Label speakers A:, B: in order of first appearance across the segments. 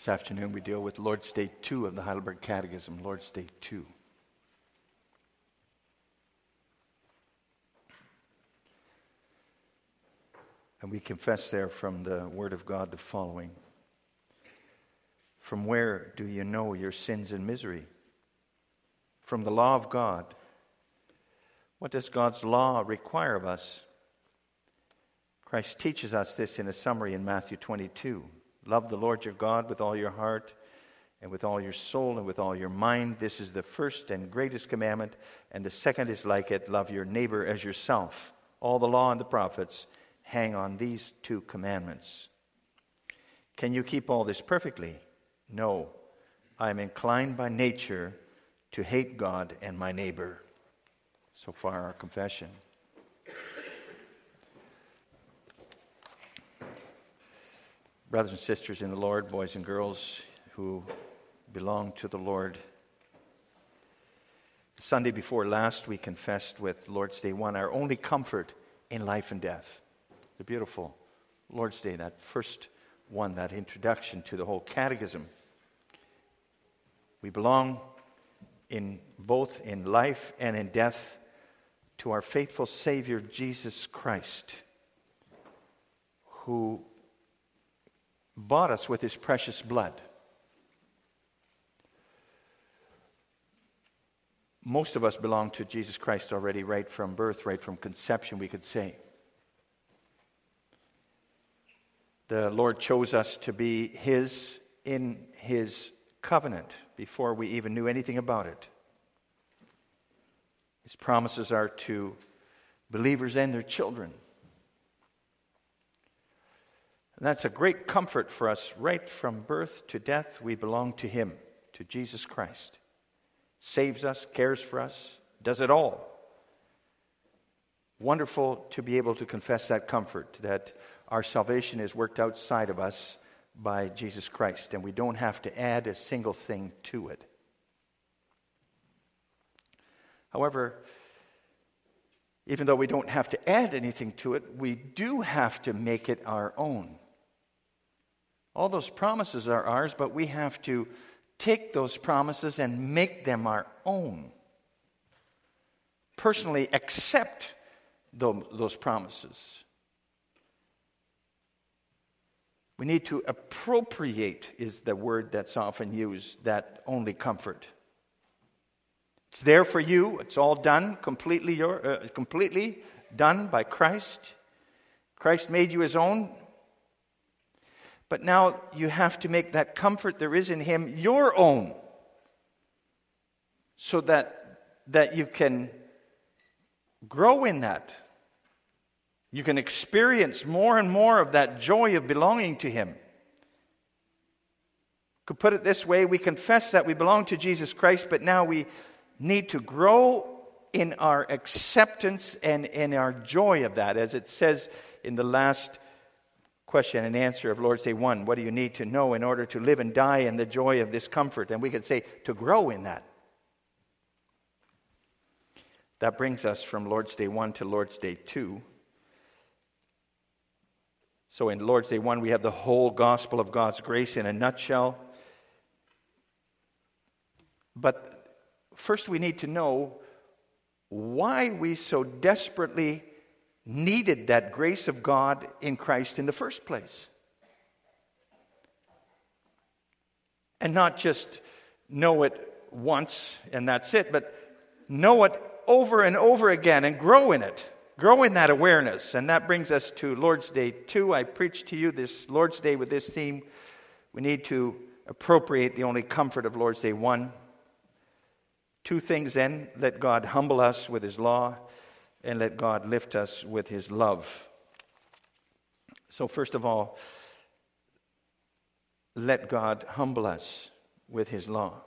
A: This afternoon we deal with Lord's Day 2 of the Heidelberg Catechism, Lord's Day 2. And we confess there from the Word of God the following From where do you know your sins and misery? From the law of God. What does God's law require of us? Christ teaches us this in a summary in Matthew 22. Love the Lord your God with all your heart and with all your soul and with all your mind. This is the first and greatest commandment. And the second is like it love your neighbor as yourself. All the law and the prophets hang on these two commandments. Can you keep all this perfectly? No. I am inclined by nature to hate God and my neighbor. So far, our confession. Brothers and sisters in the Lord, boys and girls who belong to the Lord, the Sunday before last, we confessed with Lord's Day 1 our only comfort in life and death. A beautiful Lord's Day, that first one, that introduction to the whole catechism. We belong in both in life and in death to our faithful Savior Jesus Christ, who bought us with his precious blood. Most of us belong to Jesus Christ already, right from birth, right from conception, we could say. The Lord chose us to be His in His covenant before we even knew anything about it. His promises are to believers and their children. And that's a great comfort for us. Right from birth to death, we belong to Him, to Jesus Christ. Saves us, cares for us, does it all. Wonderful to be able to confess that comfort that our salvation is worked outside of us by Jesus Christ, and we don't have to add a single thing to it. However, even though we don't have to add anything to it, we do have to make it our own. All those promises are ours, but we have to take those promises and make them our own. Personally, accept those promises. We need to appropriate, is the word that's often used, that only comfort. It's there for you. It's all done, completely, your, uh, completely done by Christ. Christ made you his own. But now you have to make that comfort there is in him your own so that, that you can grow in that. You can experience more and more of that joy of belonging to Him. Could put it this way we confess that we belong to Jesus Christ, but now we need to grow in our acceptance and in our joy of that, as it says in the last question and answer of Lord's Day 1. What do you need to know in order to live and die in the joy of this comfort? And we could say to grow in that. That brings us from Lord's Day 1 to Lord's Day 2. So in Lord's Day 1, we have the whole gospel of God's grace in a nutshell. But first, we need to know why we so desperately needed that grace of God in Christ in the first place. And not just know it once and that's it, but know it over and over again and grow in it. Grow in that awareness. And that brings us to Lord's Day 2. I preached to you this Lord's Day with this theme. We need to appropriate the only comfort of Lord's Day 1. Two things then let God humble us with his law, and let God lift us with his love. So, first of all, let God humble us with his law.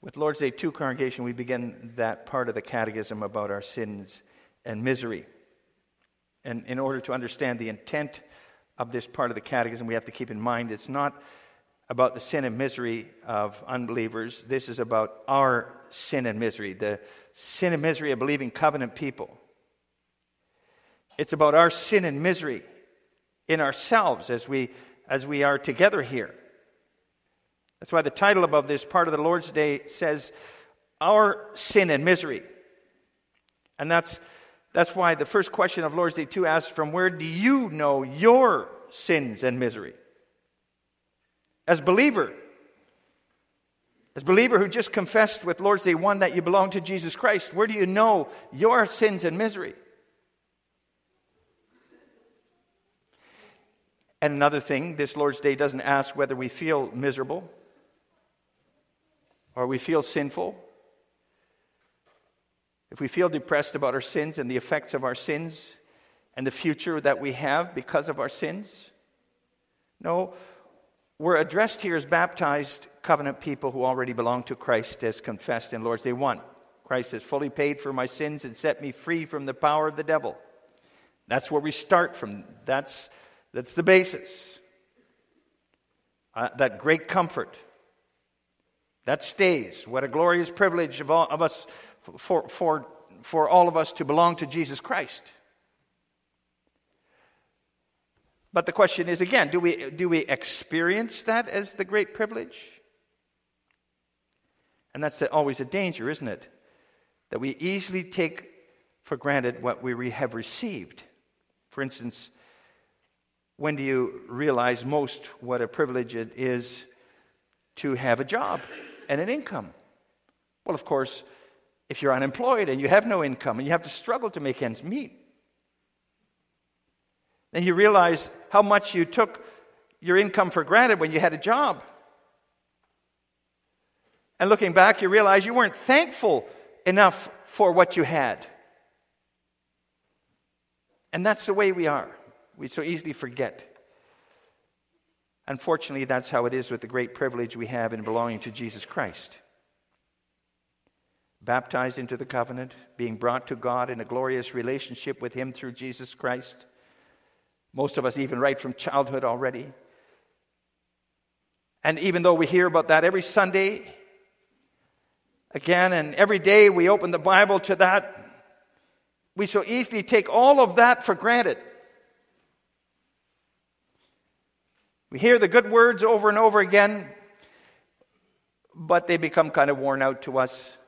A: With Lord's Day 2 congregation, we begin that part of the catechism about our sins and misery. And in order to understand the intent of this part of the catechism, we have to keep in mind it's not about the sin and misery of unbelievers. This is about our sin and misery, the sin and misery of believing covenant people. It's about our sin and misery in ourselves as we as we are together here. That's why the title above this part of the Lord's Day says, Our Sin and Misery. And that's, that's why the first question of Lord's Day 2 asks, From where do you know your sins and misery? As believer, as believer who just confessed with Lord's Day 1 that you belong to Jesus Christ, where do you know your sins and misery? And another thing, this Lord's Day doesn't ask whether we feel miserable or we feel sinful. If we feel depressed about our sins and the effects of our sins and the future that we have because of our sins. No, we're addressed here as baptized covenant people who already belong to Christ as confessed in Lord's Day 1. Christ has fully paid for my sins and set me free from the power of the devil. That's where we start from. That's, that's the basis. Uh, that great comfort. That stays. What a glorious privilege of, all, of us, for, for, for all of us to belong to Jesus Christ. But the question is again do we, do we experience that as the great privilege? And that's always a danger, isn't it? That we easily take for granted what we have received. For instance, when do you realize most what a privilege it is to have a job and an income? Well, of course, if you're unemployed and you have no income and you have to struggle to make ends meet, then you realize how much you took your income for granted when you had a job. And looking back, you realize you weren't thankful enough for what you had. And that's the way we are. We so easily forget. Unfortunately, that's how it is with the great privilege we have in belonging to Jesus Christ. Baptized into the covenant, being brought to God in a glorious relationship with Him through Jesus Christ most of us, even right from childhood already. And even though we hear about that every Sunday, again, and every day we open the Bible to that, we so easily take all of that for granted. We hear the good words over and over again, but they become kind of worn out to us.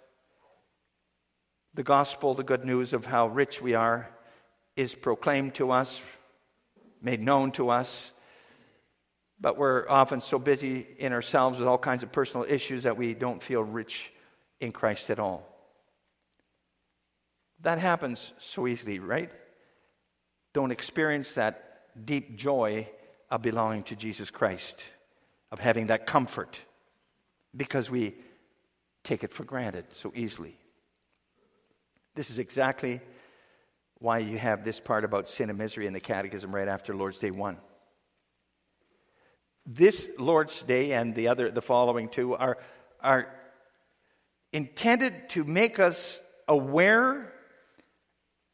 A: The gospel, the good news of how rich we are, is proclaimed to us made known to us. But we're often so busy in ourselves with all kinds of personal issues that we don't feel rich in Christ at all. That happens so easily, right? Don't experience that deep joy of belonging to Jesus Christ, of having that comfort, because we take it for granted so easily. This is exactly why you have this part about sin and misery in the Catechism right after Lord's Day 1. This Lord's Day and the other the following two are, are intended to make us aware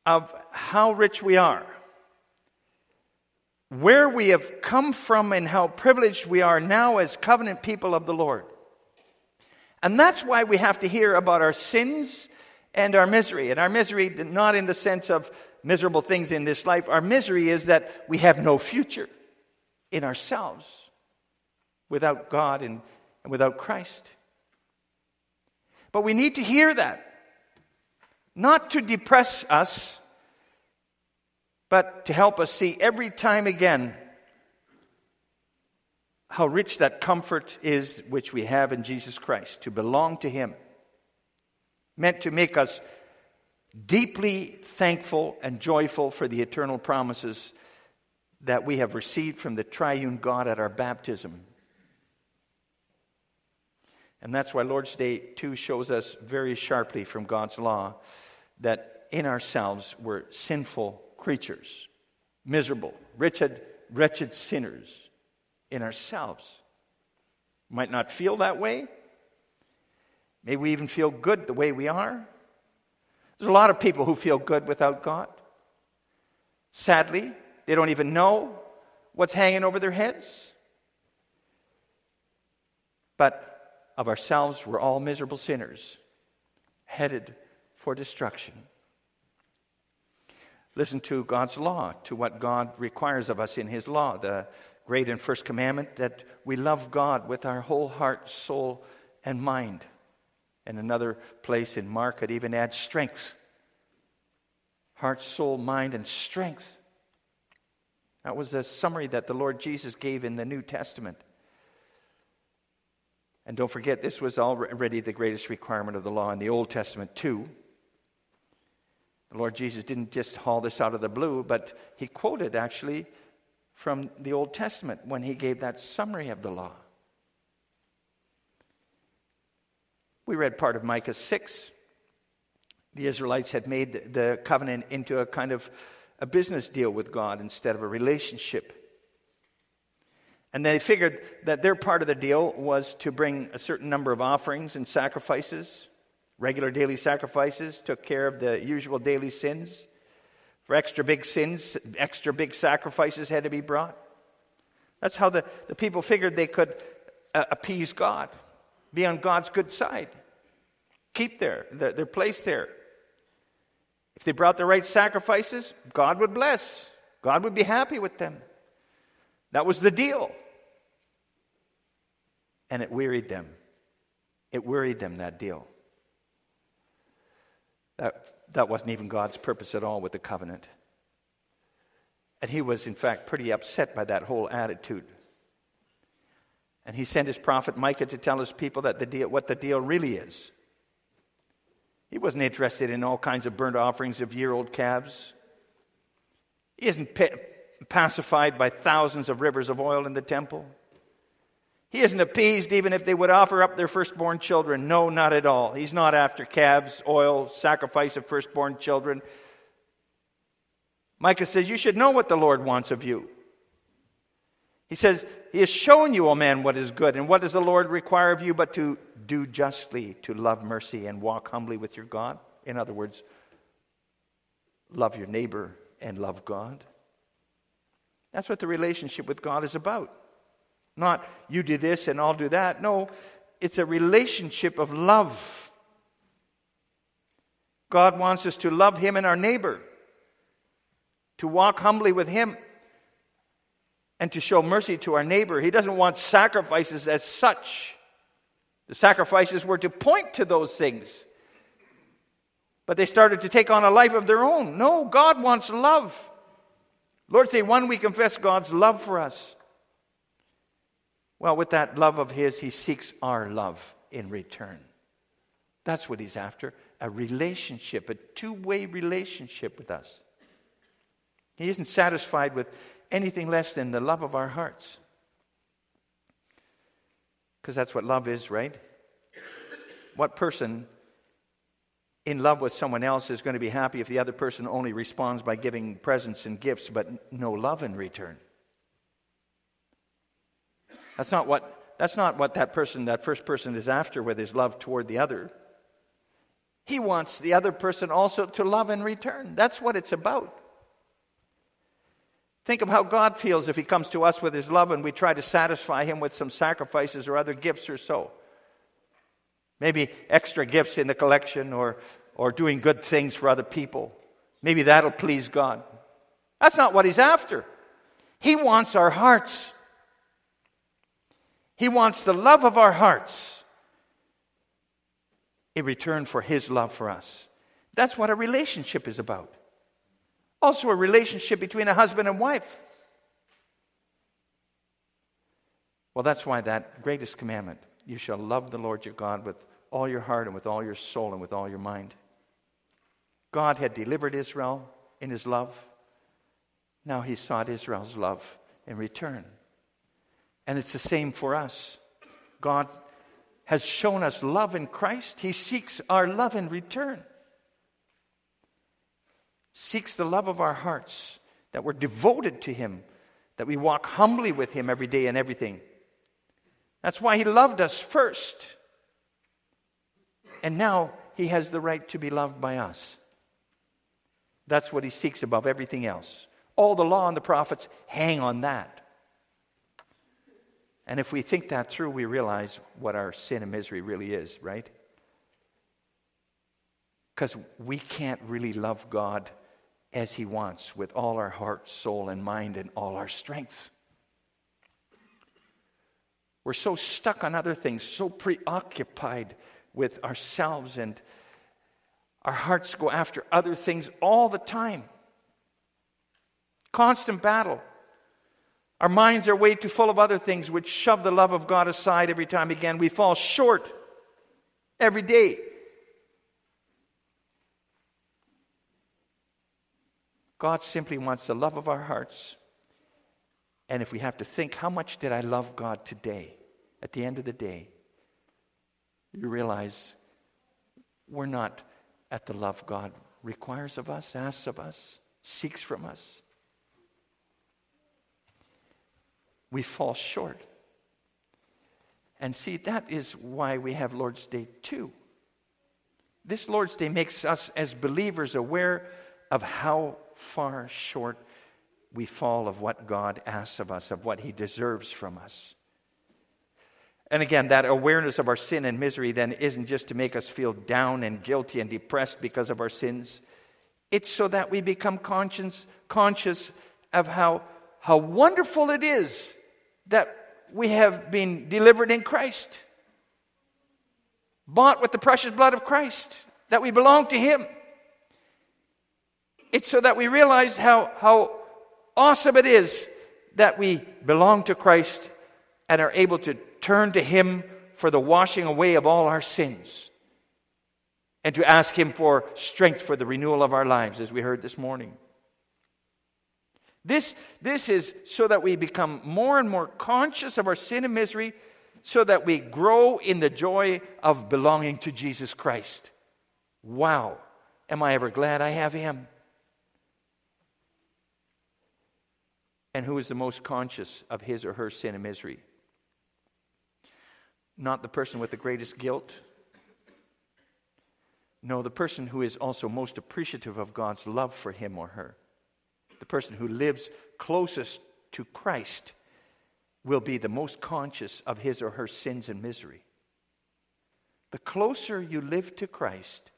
A: of how rich we are, where we have come from, and how privileged we are now as covenant people of the Lord. And that's why we have to hear about our sins and our misery. And our misery, not in the sense of miserable things in this life, our misery is that we have no future in ourselves without God and, and without Christ. But we need to hear that, not to depress us, but to help us see every time again how rich that comfort is which we have in Jesus Christ, to belong to Him meant to make us deeply thankful and joyful for the eternal promises that we have received from the triune God at our baptism. And that's why Lord's Day 2 shows us very sharply from God's law that in ourselves we're sinful creatures, miserable, wretched, wretched sinners in ourselves. Might not feel that way, May we even feel good the way we are. There's a lot of people who feel good without God. Sadly, they don't even know what's hanging over their heads. But of ourselves, we're all miserable sinners, headed for destruction. Listen to God's law, to what God requires of us in His law. The great and first commandment that we love God with our whole heart, soul, and mind. And another place in Mark, it even adds strength heart, soul, mind, and strength. That was a summary that the Lord Jesus gave in the New Testament. And don't forget, this was already the greatest requirement of the law in the Old Testament, too. The Lord Jesus didn't just haul this out of the blue, but he quoted actually from the Old Testament when he gave that summary of the law. We read part of Micah 6. The Israelites had made the covenant into a kind of a business deal with God instead of a relationship. And they figured that their part of the deal was to bring a certain number of offerings and sacrifices, regular daily sacrifices, took care of the usual daily sins. For extra big sins, extra big sacrifices had to be brought. That's how the, the people figured they could uh, appease God, be on God's good side, keep their, their, their place there. If they brought the right sacrifices, God would bless, God would be happy with them. That was the deal and it wearied them. It worried them, that deal. That, that wasn't even God's purpose at all with the covenant. And he was, in fact, pretty upset by that whole attitude. And he sent his prophet Micah to tell his people that the deal, what the deal really is. He wasn't interested in all kinds of burnt offerings of year old calves. He isn't pa- pacified by thousands of rivers of oil in the temple. He isn't appeased even if they would offer up their firstborn children. No, not at all. He's not after calves, oil, sacrifice of firstborn children. Micah says, You should know what the Lord wants of you. He says, He has shown you, O man, what is good. And what does the Lord require of you but to do justly, to love mercy, and walk humbly with your God? In other words, love your neighbor and love God. That's what the relationship with God is about. Not you do this and I'll do that. No, it's a relationship of love. God wants us to love Him and our neighbor, to walk humbly with Him, and to show mercy to our neighbor. He doesn't want sacrifices as such. The sacrifices were to point to those things. But they started to take on a life of their own. No, God wants love. Lord's Day, one, we confess God's love for us. Well, with that love of His, He seeks our love in return. That's what He's after a relationship, a two way relationship with us. He isn't satisfied with anything less than the love of our hearts. Because that's what love is, right? What person in love with someone else is going to be happy if the other person only responds by giving presents and gifts but no love in return? That's not what, that's not what that person, that first person is after with his love toward the other. He wants the other person also to love in return. That's what it's about. Think of how God feels if He comes to us with His love and we try to satisfy Him with some sacrifices or other gifts or so. Maybe extra gifts in the collection or, or doing good things for other people. Maybe that'll please God. That's not what He's after. He wants our hearts. He wants the love of our hearts in return for His love for us. That's what a relationship is about. Also, a relationship between a husband and wife. Well, that's why that greatest commandment you shall love the Lord your God with all your heart and with all your soul and with all your mind. God had delivered Israel in his love. Now he sought Israel's love in return. And it's the same for us. God has shown us love in Christ. He seeks our love in return. Seeks the love of our hearts, that we're devoted to Him, that we walk humbly with Him every day and everything. That's why He loved us first. And now He has the right to be loved by us. That's what He seeks above everything else. All the law and the prophets hang on that. And if we think that through, we realize what our sin and misery really is, right? Because we can't really love God as He wants with all our heart, soul, and mind, and all our strength. We're so stuck on other things, so preoccupied with ourselves, and our hearts go after other things all the time. Constant battle. Our minds are way too full of other things, which shove the love of God aside every time again. We fall short every day. God simply wants the love of our hearts. And if we have to think, how much did I love God today? At the end of the day, you realize we're not at the love God requires of us, asks of us, seeks from us. We fall short. And see, that is why we have Lord's Day 2. This Lord's Day makes us as believers aware of how far short we fall of what God asks of us, of what He deserves from us. And again, that awareness of our sin and misery then isn't just to make us feel down and guilty and depressed because of our sins. It's so that we become conscious, conscious of how, how wonderful it is that we have been delivered in Christ, bought with the precious blood of Christ, that we belong to Him. It's so that we realize how, how awesome it is that we belong to Christ and are able to turn to Him for the washing away of all our sins and to ask Him for strength for the renewal of our lives, as we heard this morning. This, this is so that we become more and more conscious of our sin and misery, so that we grow in the joy of belonging to Jesus Christ. Wow, am I ever glad I have Him? And who is the most conscious of his or her sin and misery? Not the person with the greatest guilt. No, the person who is also most appreciative of God's love for him or her. The person who lives closest to Christ will be the most conscious of his or her sins and misery. The closer you live to Christ,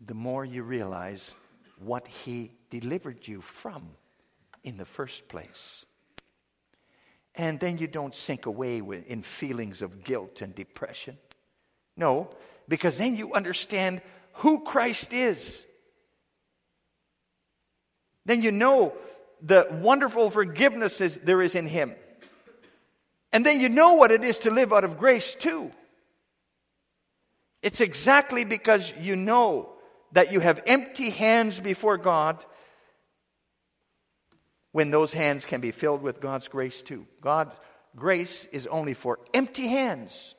A: the more you realize what he delivered you from in the first place. And then you don't sink away in feelings of guilt and depression. No, because then you understand who Christ is. Then you know the wonderful forgivenesses there is in Him. And then you know what it is to live out of grace too. It's exactly because you know that you have empty hands before God when those hands can be filled with God's grace too. God's grace is only for empty hands.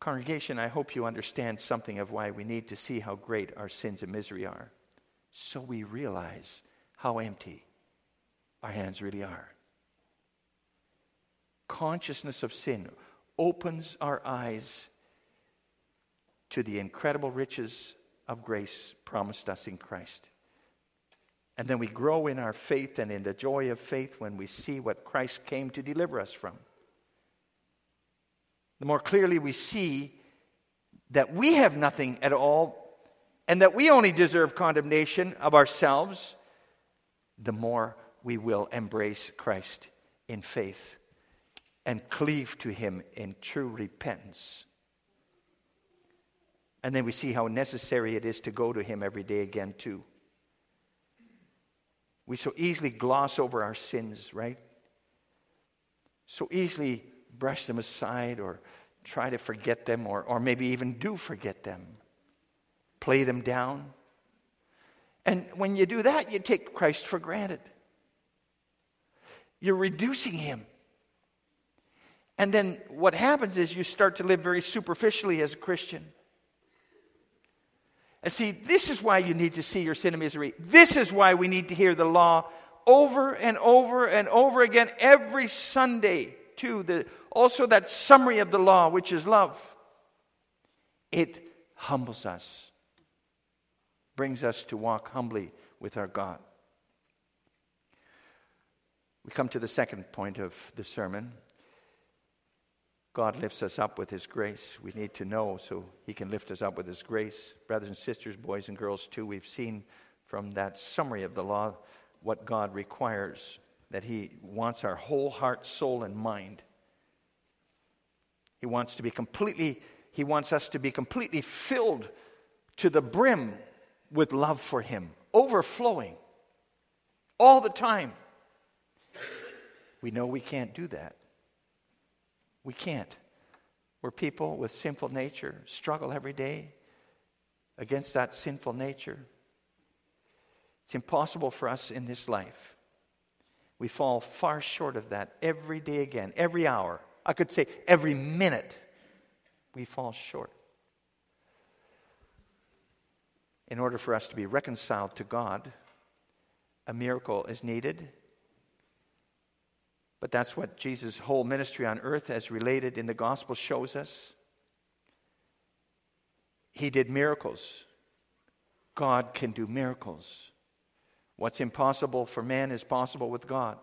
A: Congregation, I hope you understand something of why we need to see how great our sins and misery are, so we realize how empty our hands really are. Consciousness of sin opens our eyes to the incredible riches of grace promised us in Christ. And then we grow in our faith and in the joy of faith when we see what Christ came to deliver us from. The more clearly we see that we have nothing at all and that we only deserve condemnation of ourselves, the more we will embrace Christ in faith and cleave to Him in true repentance. And then we see how necessary it is to go to Him every day again, too. We so easily gloss over our sins, right? So easily brush them aside or try to forget them or, or maybe even do forget them, play them down. And when you do that, you take Christ for granted. You're reducing him. And then what happens is you start to live very superficially as a Christian. And see, this is why you need to see your sin and misery. This is why we need to hear the law over and over and over again every Sunday, too. The, also, that summary of the law, which is love. It humbles us, brings us to walk humbly with our God. We come to the second point of the sermon God lifts us up with His grace. We need to know so He can lift us up with His grace. Brothers and sisters, boys and girls, too, we've seen from that summary of the law what God requires that He wants our whole heart, soul, and mind. He wants to be completely, He wants us to be completely filled to the brim with love for Him, overflowing all the time. We know we can't do that. We can't. We're people with sinful nature, struggle every day against that sinful nature. It's impossible for us in this life. We fall far short of that every day again, every hour. I could say every minute we fall short. In order for us to be reconciled to God, a miracle is needed. But that's what Jesus' whole ministry on earth, as related in the gospel, shows us. He did miracles. God can do miracles. What's impossible for man is possible with God.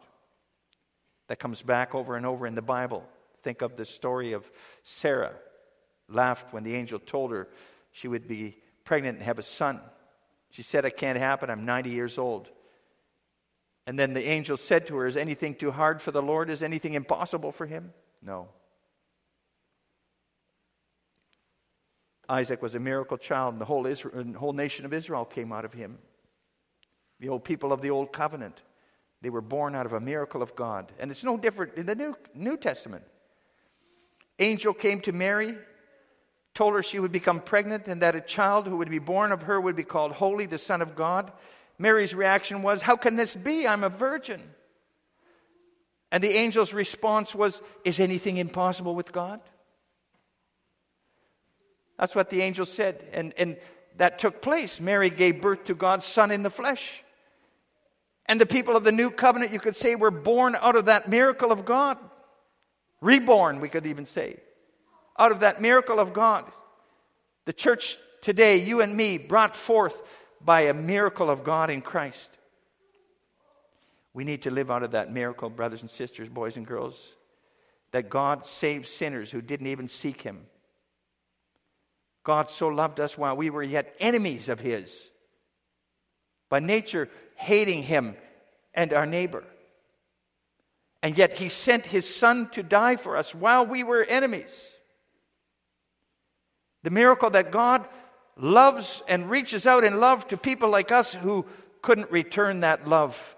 A: That comes back over and over in the Bible. Think of the story of Sarah laughed when the angel told her she would be pregnant and have a son. She said, It can't happen. I'm 90 years old. And then the angel said to her, Is anything too hard for the Lord? Is anything impossible for him? No. Isaac was a miracle child, and the whole, Israel, the whole nation of Israel came out of him. The old people of the old covenant, they were born out of a miracle of God. And it's no different in the New, New Testament. Angel came to Mary, told her she would become pregnant, and that a child who would be born of her would be called Holy, the Son of God. Mary's reaction was, How can this be? I'm a virgin. And the angel's response was, Is anything impossible with God? That's what the angel said. And, and that took place. Mary gave birth to God's Son in the flesh. And the people of the new covenant, you could say, were born out of that miracle of God. Reborn, we could even say. Out of that miracle of God. The church today, you and me, brought forth by a miracle of God in Christ. We need to live out of that miracle, brothers and sisters, boys and girls, that God saved sinners who didn't even seek Him. God so loved us while we were yet enemies of His, by nature hating Him and our neighbor. And yet He sent His Son to die for us while we were enemies. The miracle that God loves and reaches out in love to people like us who couldn't return that love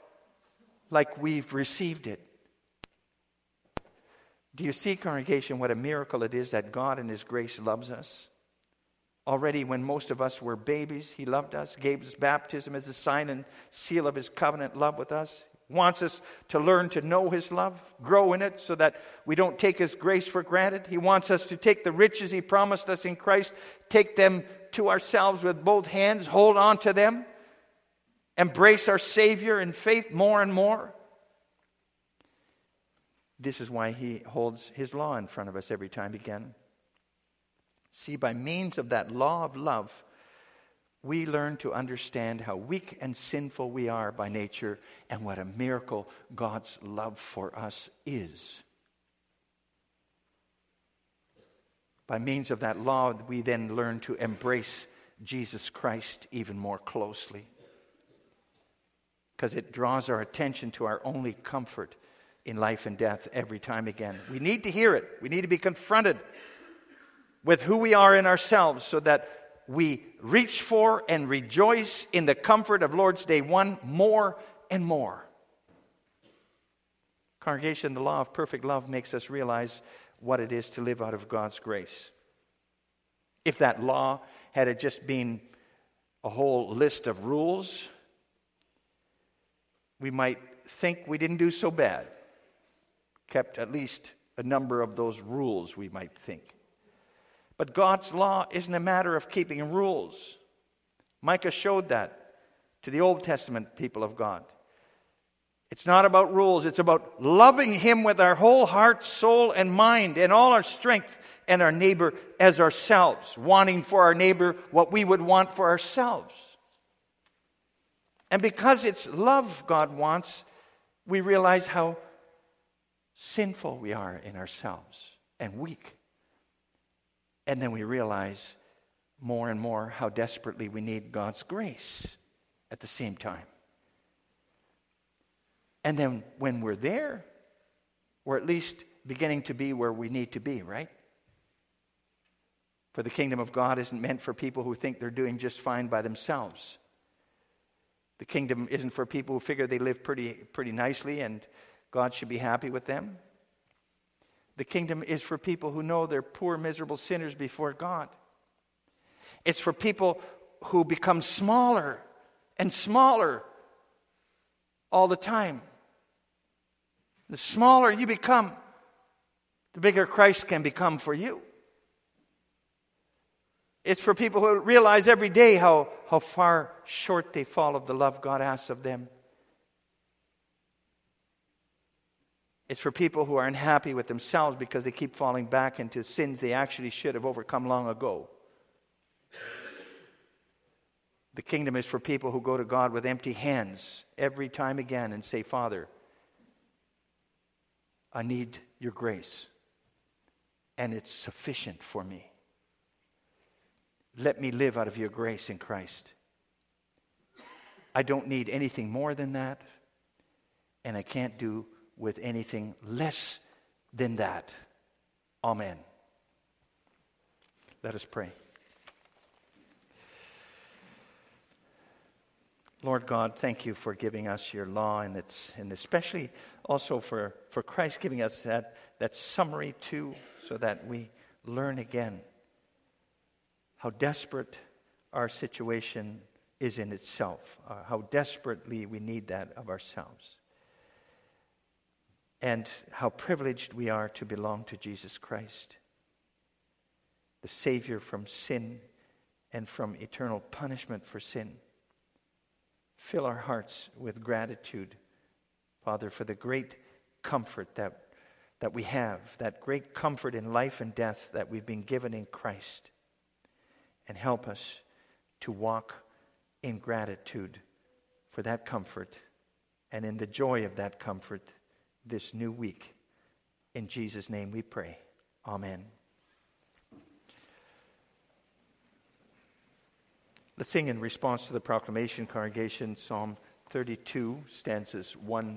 A: like we've received it. Do you see, congregation, what a miracle it is that God in His grace loves us? Already, when most of us were babies, He loved us, gave us baptism as a sign and seal of His covenant love with us. Wants us to learn to know His love, grow in it, so that we don't take His grace for granted. He wants us to take the riches He promised us in Christ, take them to ourselves with both hands, hold on to them, embrace our Savior in faith more and more. This is why He holds His law in front of us every time again. See, by means of that law of love, we learn to understand how weak and sinful we are by nature and what a miracle God's love for us is. By means of that law, we then learn to embrace Jesus Christ even more closely because it draws our attention to our only comfort in life and death every time again. We need to hear it, we need to be confronted with who we are in ourselves so that we reach for and rejoice in the comfort of Lord's Day 1 more and more. Congregation, the law of perfect love makes us realize what it is to live out of God's grace. If that law had just been a whole list of rules, we might think we didn't do so bad. Kept at least a number of those rules, we might think. But God's law isn't a matter of keeping rules. Micah showed that to the Old Testament people of God. It's not about rules, it's about loving Him with our whole heart, soul, and mind, and all our strength, and our neighbor as ourselves, wanting for our neighbor what we would want for ourselves. And because it's love God wants, we realize how sinful we are in ourselves and weak. And then we realize more and more how desperately we need God's grace at the same time. And then when we're there, we're at least beginning to be where we need to be, right? For the kingdom of God isn't meant for people who think they're doing just fine by themselves. The kingdom isn't for people who figure they live pretty, pretty nicely and God should be happy with them. The kingdom is for people who know they're poor, miserable sinners before God. It's for people who become smaller and smaller all the time. The smaller you become, the bigger Christ can become for you. It's for people who realize every day how, how far short they fall of the love God asks of them. It's for people who are unhappy with themselves because they keep falling back into sins they actually should have overcome long ago. The kingdom is for people who go to God with empty hands every time again and say, Father, I need your grace, and it's sufficient for me. Let me live out of your grace in Christ. I don't need anything more than that, and I can't do with anything less than that. Amen. Let us pray. Lord God, thank you for giving us your law, and, it's, and especially also for, for Christ giving us that, that summary too, so that we learn again how desperate our situation is in itself, uh, how desperately we need that of ourselves, and how privileged we are to belong to Jesus Christ, the Savior from sin and from eternal punishment for sin. Fill our hearts with gratitude, Father, for the great comfort that, that we have, that great comfort in life and death that we've been given in Christ. And help us to walk in gratitude for that comfort and in the joy of that comfort this new week. In Jesus' name we pray. Amen. Let's sing in response to the proclamation, congregation, Psalm 32, stanzas 1